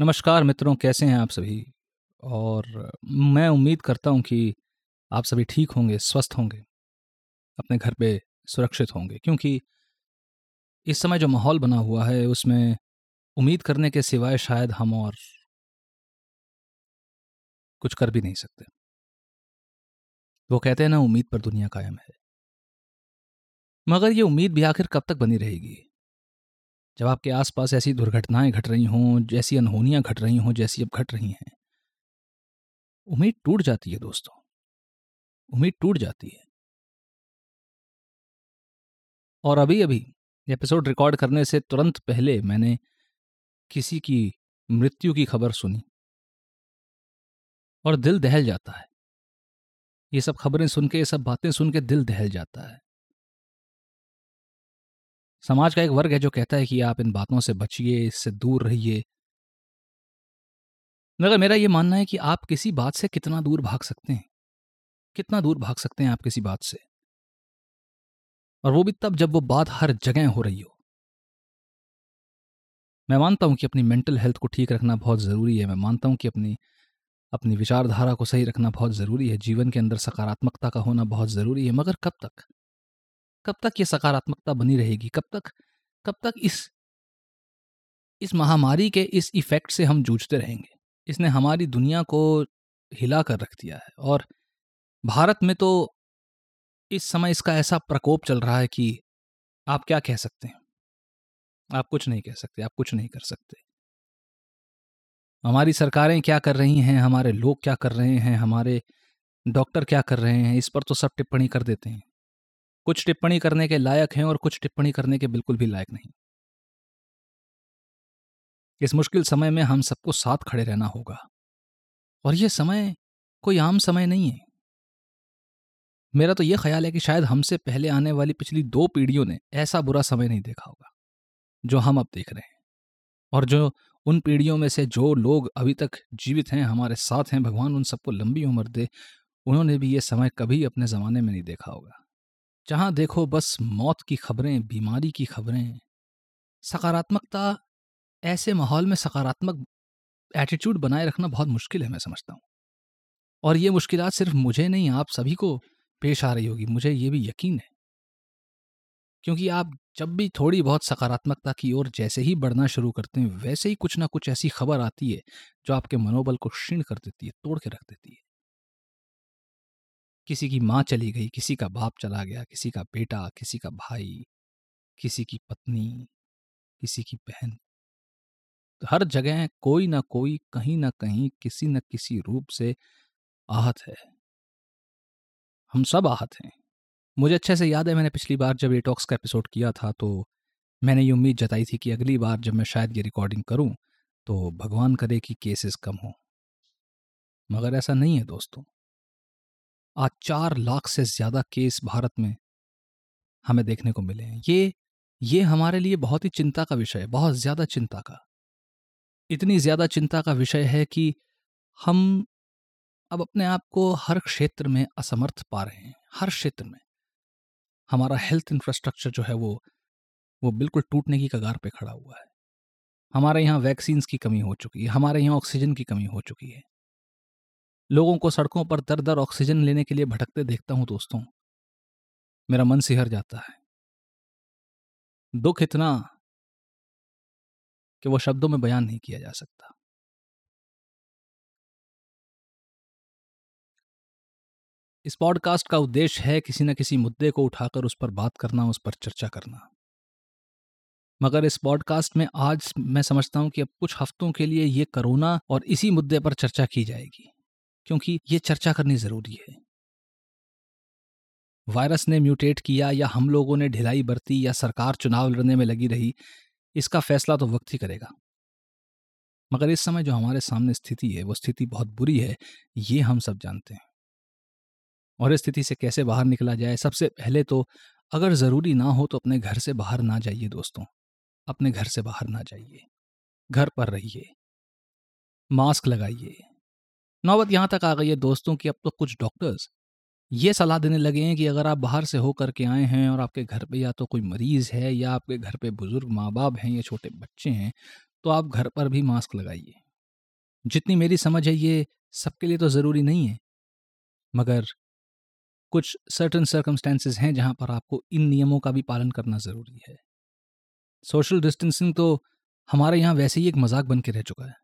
नमस्कार मित्रों, कैसे हैं आप सभी? और मैं उम्मीद करता हूँ कि आप सभी ठीक होंगे, स्वस्थ होंगे, अपने घर पे सुरक्षित होंगे। क्योंकि इस समय जो माहौल बना हुआ है, उसमें उम्मीद करने के सिवाय शायद हम और कुछ कर भी नहीं सकते। वो कहते हैं ना, उम्मीद पर दुनिया कायम है। मगर ये उम्मीद भी आखिर कब तक बनी रहेगी? जब आपके आसपास ऐसी दुर्घटनाएँ घट रही हों, जैसी अनहोनियाँ घट रही हों, जैसी अब घट रही हैं, उम्मीद टूट जाती है दोस्तों। उम्मीद टूट जाती है। और अभी अभी एपिसोड रिकॉर्ड करने से तुरंत पहले मैंने किसी की मृत्यु की खबर सुनी। और दिल दहल जाता है। ये सब खबरें सुन के, ये सब बातें सुन के दिल दहल जाता है। समाज का एक वर्ग है जो कहता है कि आप इन बातों से बचिए, इससे दूर रहिए। मगर मेरा ये मानना है कि आप किसी बात से कितना दूर भाग सकते हैं? कितना दूर भाग सकते हैं आप किसी बात से? और वो भी तब जब वो बात हर जगह हो रही हो। मैं मानता हूँ कि अपनी मेंटल हेल्थ को ठीक रखना बहुत ज़रूरी है। मैं मानता हूँ कि अपनी अपनी विचारधारा को सही रखना बहुत ज़रूरी है। जीवन के अंदर सकारात्मकता का होना बहुत ज़रूरी है। मगर कब तक? कब तक ये सकारात्मकता बनी रहेगी? कब तक कब तक इस इस महामारी के इस इफ़ेक्ट से हम जूझते रहेंगे? इसने हमारी दुनिया को हिला कर रख दिया है। और भारत में तो इस समय इसका ऐसा प्रकोप चल रहा है कि आप क्या कह सकते हैं? आप कुछ नहीं कह सकते, आप कुछ नहीं कर सकते। हमारी सरकारें क्या कर रही हैं? हमारे लोग क्या कर रहे हैं? हमारे डॉक्टर क्या कर रहे हैं? इस पर तो सब टिप्पणी कर देते हैं। कुछ टिप्पणी करने के लायक हैं और कुछ टिप्पणी करने के बिल्कुल भी लायक नहीं। इस मुश्किल समय में हम सबको साथ खड़े रहना होगा। और यह समय कोई आम समय नहीं है। मेरा तो यह ख्याल है कि शायद हमसे पहले आने वाली पिछली दो पीढ़ियों ने ऐसा बुरा समय नहीं देखा होगा, जो हम अब देख रहे हैं। और जो उन पीढ़ियों में से जो लोग अभी तक जीवित हैं, हमारे साथ हैं, भगवान उन सबको लंबी उम्र दे, उन्होंने भी ये समय कभी अपने ज़माने में नहीं देखा होगा। जहाँ देखो बस मौत की खबरें, बीमारी की खबरें। सकारात्मकता, ऐसे माहौल में सकारात्मक एटीट्यूड बनाए रखना बहुत मुश्किल है, मैं समझता हूँ। और ये मुश्किल सिर्फ़ मुझे नहीं, आप सभी को पेश आ रही होगी, मुझे ये भी यकीन है। क्योंकि आप जब भी थोड़ी बहुत सकारात्मकता की ओर जैसे ही बढ़ना शुरू करते हैं, वैसे ही कुछ ना कुछ ऐसी खबर आती है, जो आपके मनोबल को क्षीण कर देती है, तोड़ के रख देती है। किसी की माँ चली गई, किसी का बाप चला गया, किसी का बेटा, किसी का भाई, किसी की पत्नी, किसी की बहन। तो हर जगह कोई ना कोई, कहीं ना कहीं, किसी न किसी रूप से आहत है। हम सब आहत हैं। मुझे अच्छे से याद है, मैंने पिछली बार जब ये टॉक्स का एपिसोड किया था तो मैंने ये उम्मीद जताई थी कि अगली बार जब मैं शायद ये रिकॉर्डिंग करूँ तो भगवान करे कि केसेस कम हो। मगर ऐसा नहीं है, दोस्तों। आज चार लाख से ज़्यादा केस भारत में हमें देखने को मिले हैं। ये ये हमारे लिए बहुत ही चिंता का विषय है, बहुत ज़्यादा चिंता का। इतनी ज़्यादा चिंता का विषय है कि हम अब अपने आप को हर क्षेत्र में असमर्थ पा रहे हैं, हर क्षेत्र में। हमारा हेल्थ इंफ्रास्ट्रक्चर जो है वो वो बिल्कुल टूटने की कगार पे खड़ा हुआ है। हमारे यहाँ वैक्सीन्स की कमी हो चुकी है, हमारे यहाँ ऑक्सीजन की कमी हो चुकी है। लोगों को सड़कों पर दर दर ऑक्सीजन लेने के लिए भटकते देखता हूँ दोस्तों। मेरा मन सिहर जाता है। दुख इतना कि वो शब्दों में बयान नहीं किया जा सकता। इस पॉडकास्ट का उद्देश्य है किसी न किसी मुद्दे को उठाकर उस पर बात करना, उस पर चर्चा करना। मगर इस पॉडकास्ट में आज मैं समझता हूँ कि अब कुछ हफ्तों के लिए ये कोरोना और इसी मुद्दे पर चर्चा की जाएगी। क्योंकि ये चर्चा करनी ज़रूरी है। वायरस ने म्यूटेट किया या हम लोगों ने ढिलाई बरती या सरकार चुनाव लड़ने में लगी रही, इसका फैसला तो वक्त ही करेगा। मगर इस समय जो हमारे सामने स्थिति है, वो स्थिति बहुत बुरी है, ये हम सब जानते हैं। और इस स्थिति से कैसे बाहर निकला जाए, सबसे पहले तो अगर ज़रूरी ना हो तो अपने घर से बाहर ना जाइए दोस्तों। अपने घर से बाहर ना जाइए। घर पर रहिए। मास्क लगाइए। नौबत यहाँ तक आ गई है दोस्तों की, अब तो कुछ डॉक्टर्स ये सलाह देने लगे हैं कि अगर आप बाहर से होकर के आए हैं और आपके घर पे या तो कोई मरीज़ है या आपके घर पे बुज़ुर्ग माँ बाप हैं या छोटे बच्चे हैं तो आप घर पर भी मास्क लगाइए। जितनी मेरी समझ है ये सबके लिए तो ज़रूरी नहीं है। मगर कुछ सर्टन सर्कमस्टेंसेज हैं जहाँ पर आपको इन नियमों का भी पालन करना ज़रूरी है। सोशल डिस्टेंसिंग तो हमारे यहाँ वैसे ही एक मज़ाक बन के रह चुका है।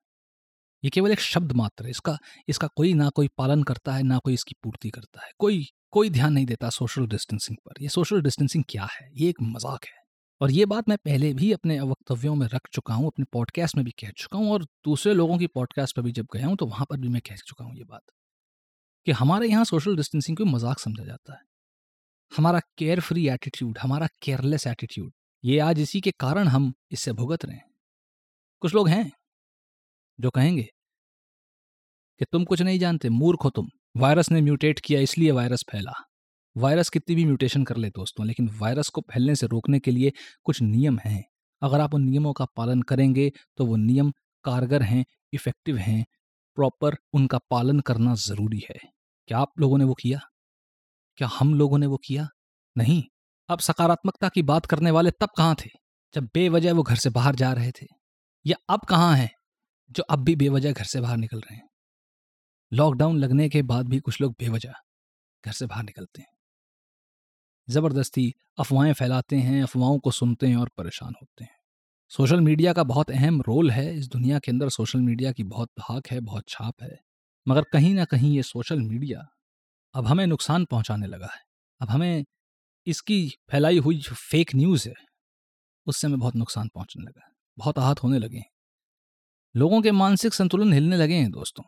ये केवल एक शब्द मात्र है। इसका इसका कोई ना कोई पालन करता है, ना कोई इसकी पूर्ति करता है। कोई कोई ध्यान नहीं देता सोशल डिस्टेंसिंग पर। ये सोशल डिस्टेंसिंग क्या है? ये एक मज़ाक है। और ये बात मैं पहले भी अपने वक्तव्यों में रख चुका हूँ, अपने पॉडकास्ट में भी कह चुका हूँ और दूसरे लोगों की पॉडकास्ट पर भी जब गया हूँ तो वहाँ पर भी मैं कह चुका हूँ ये बात कि हमारे यहाँ सोशल डिस्टेंसिंग को मज़ाक समझा जाता है। हमारा केयर फ्री एटीट्यूड हमारा केयरलेस एटीट्यूड ये आज इसी के कारण हम इससे भुगत रहे हैं। कुछ लोग हैं जो कहेंगे कि तुम कुछ नहीं जानते, मूर्ख हो तुम। वायरस ने म्यूटेट किया, इसलिए वायरस फैला। वायरस कितनी भी म्यूटेशन कर ले दोस्तों, लेकिन वायरस को फैलने से रोकने के लिए कुछ नियम हैं। अगर आप उन नियमों का पालन करेंगे तो वो नियम कारगर हैं, इफ़ेक्टिव हैं, प्रॉपर उनका पालन करना ज़रूरी है। क्या आप लोगों ने वो किया? क्या हम लोगों ने वो किया? नहीं। अब सकारात्मकता की बात करने वाले तब कहाँ थे? जब बेवजह वो घर से बाहर जा रहे थे। या अब कहाँ हैं? जो अब भी बेवजह घर से बाहर निकल रहे हैं। लॉकडाउन लगने के बाद भी कुछ लोग बेवजह घर से बाहर निकलते हैं। ज़बरदस्ती अफवाहें फैलाते हैं, अफवाहों को सुनते हैं और परेशान होते हैं। सोशल मीडिया का बहुत अहम रोल है। इस दुनिया के अंदर सोशल मीडिया की बहुत धाक है, बहुत छाप है। मगर कहीं ना कहीं ये सोशल मीडिया अब हमें नुकसान पहुँचाने लगा है। अब हमें इसकी फैलाई हुई जो फेक न्यूज़ है, उससे हमें बहुत नुकसान पहुँचने लगा है। बहुत आहत होने लगे हैं। लोगों के मानसिक संतुलन हिलने लगे हैं दोस्तों।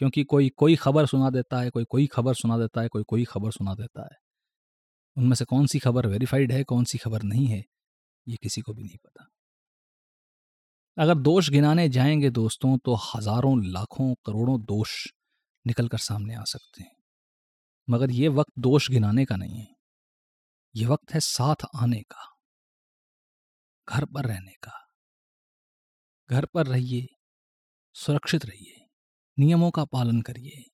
क्योंकि कोई कोई खबर सुना देता है, कोई कोई खबर सुना देता है, कोई कोई खबर सुना देता है। उनमें से कौन सी खबर वेरीफाइड है कौन सी खबर नहीं है, ये किसी को भी नहीं पता। अगर दोष गिनाने जाएँगे दोस्तों तो हज़ारों, लाखों, करोड़ों दोष निकल कर सामने आ सकते हैं। मगर ये वक्त दोष गिनाने का नहीं है। ये वक्त है साथ आने का, घर पर रहने का। घर पर रहिए, सुरक्षित रहिए, नियमों का पालन करिए।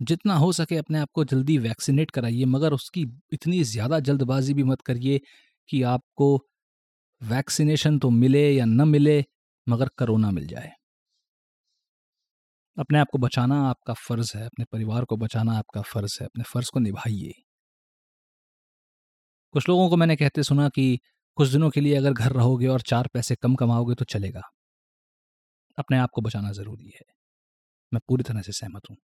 जितना हो सके अपने आप को जल्दी वैक्सीनेट कराइए, मगर उसकी इतनी ज़्यादा जल्दबाजी भी मत करिए कि आपको वैक्सीनेशन तो मिले या न मिले, मगर करोना मिल जाए। अपने आप को बचाना आपका फ़र्ज़ है, अपने परिवार को बचाना आपका फ़र्ज़ है, अपने फ़र्ज़ को निभाइए। कुछ लोगों को मैंने कहते सुना कि कुछ दिनों के लिए अगर घर रहोगे और चार पैसे कम कमाओगे तो चलेगा। अपने आप को बचाना ज़रूरी है। मैं पूरी तरह से सहमत हूँ।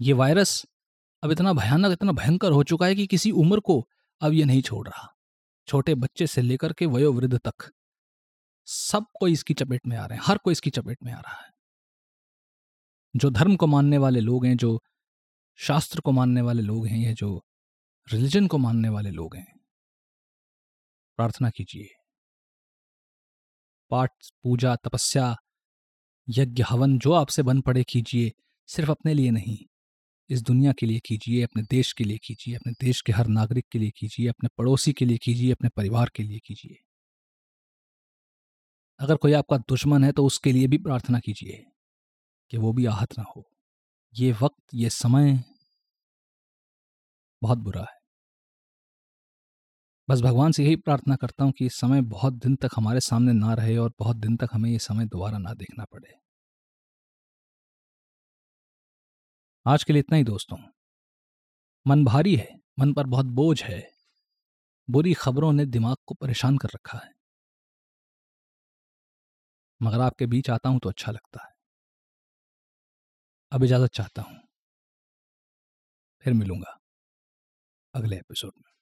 ये वायरस अब इतना भयानक, इतना भयंकर हो चुका है कि किसी उम्र को अब ये नहीं छोड़ रहा। छोटे बच्चे से लेकर के वयोवृद्ध तक सब कोई इसकी चपेट में आ रहे हैं, हर कोई इसकी चपेट में आ रहा है। जो धर्म को मानने वाले लोग हैं, जो शास्त्र को मानने वाले लोग हैं, या जो रिलीजन को मानने वाले लोग हैं प्रार्थना कीजिए। पाठ, पूजा, तपस्या, यज्ञ, हवन जो आपसे बन पड़े कीजिए, सिर्फ़ अपने लिए नहीं। इस दुनिया के लिए कीजिए, अपने देश के लिए कीजिए, अपने देश के हर नागरिक के लिए कीजिए, अपने पड़ोसी के लिए कीजिए, अपने परिवार के लिए कीजिए। अगर कोई आपका दुश्मन है तो उसके लिए भी प्रार्थना कीजिए कि वो भी आहत ना हो। ये वक्त, ये समय बहुत बुरा है। बस भगवान से यही प्रार्थना करता हूँ कि समय बहुत दिन तक हमारे सामने ना रहे और बहुत दिन तक हमें ये समय दोबारा ना देखना पड़े। आज के लिए इतना ही दोस्तों। मन भारी है, मन पर बहुत बोझ है। बुरी खबरों ने दिमाग को परेशान कर रखा है। मगर आपके बीच आता हूँ तो अच्छा लगता है। अब इजाज़त चाहता हूँ। फिर मिलूँगा अगले एपिसोड में।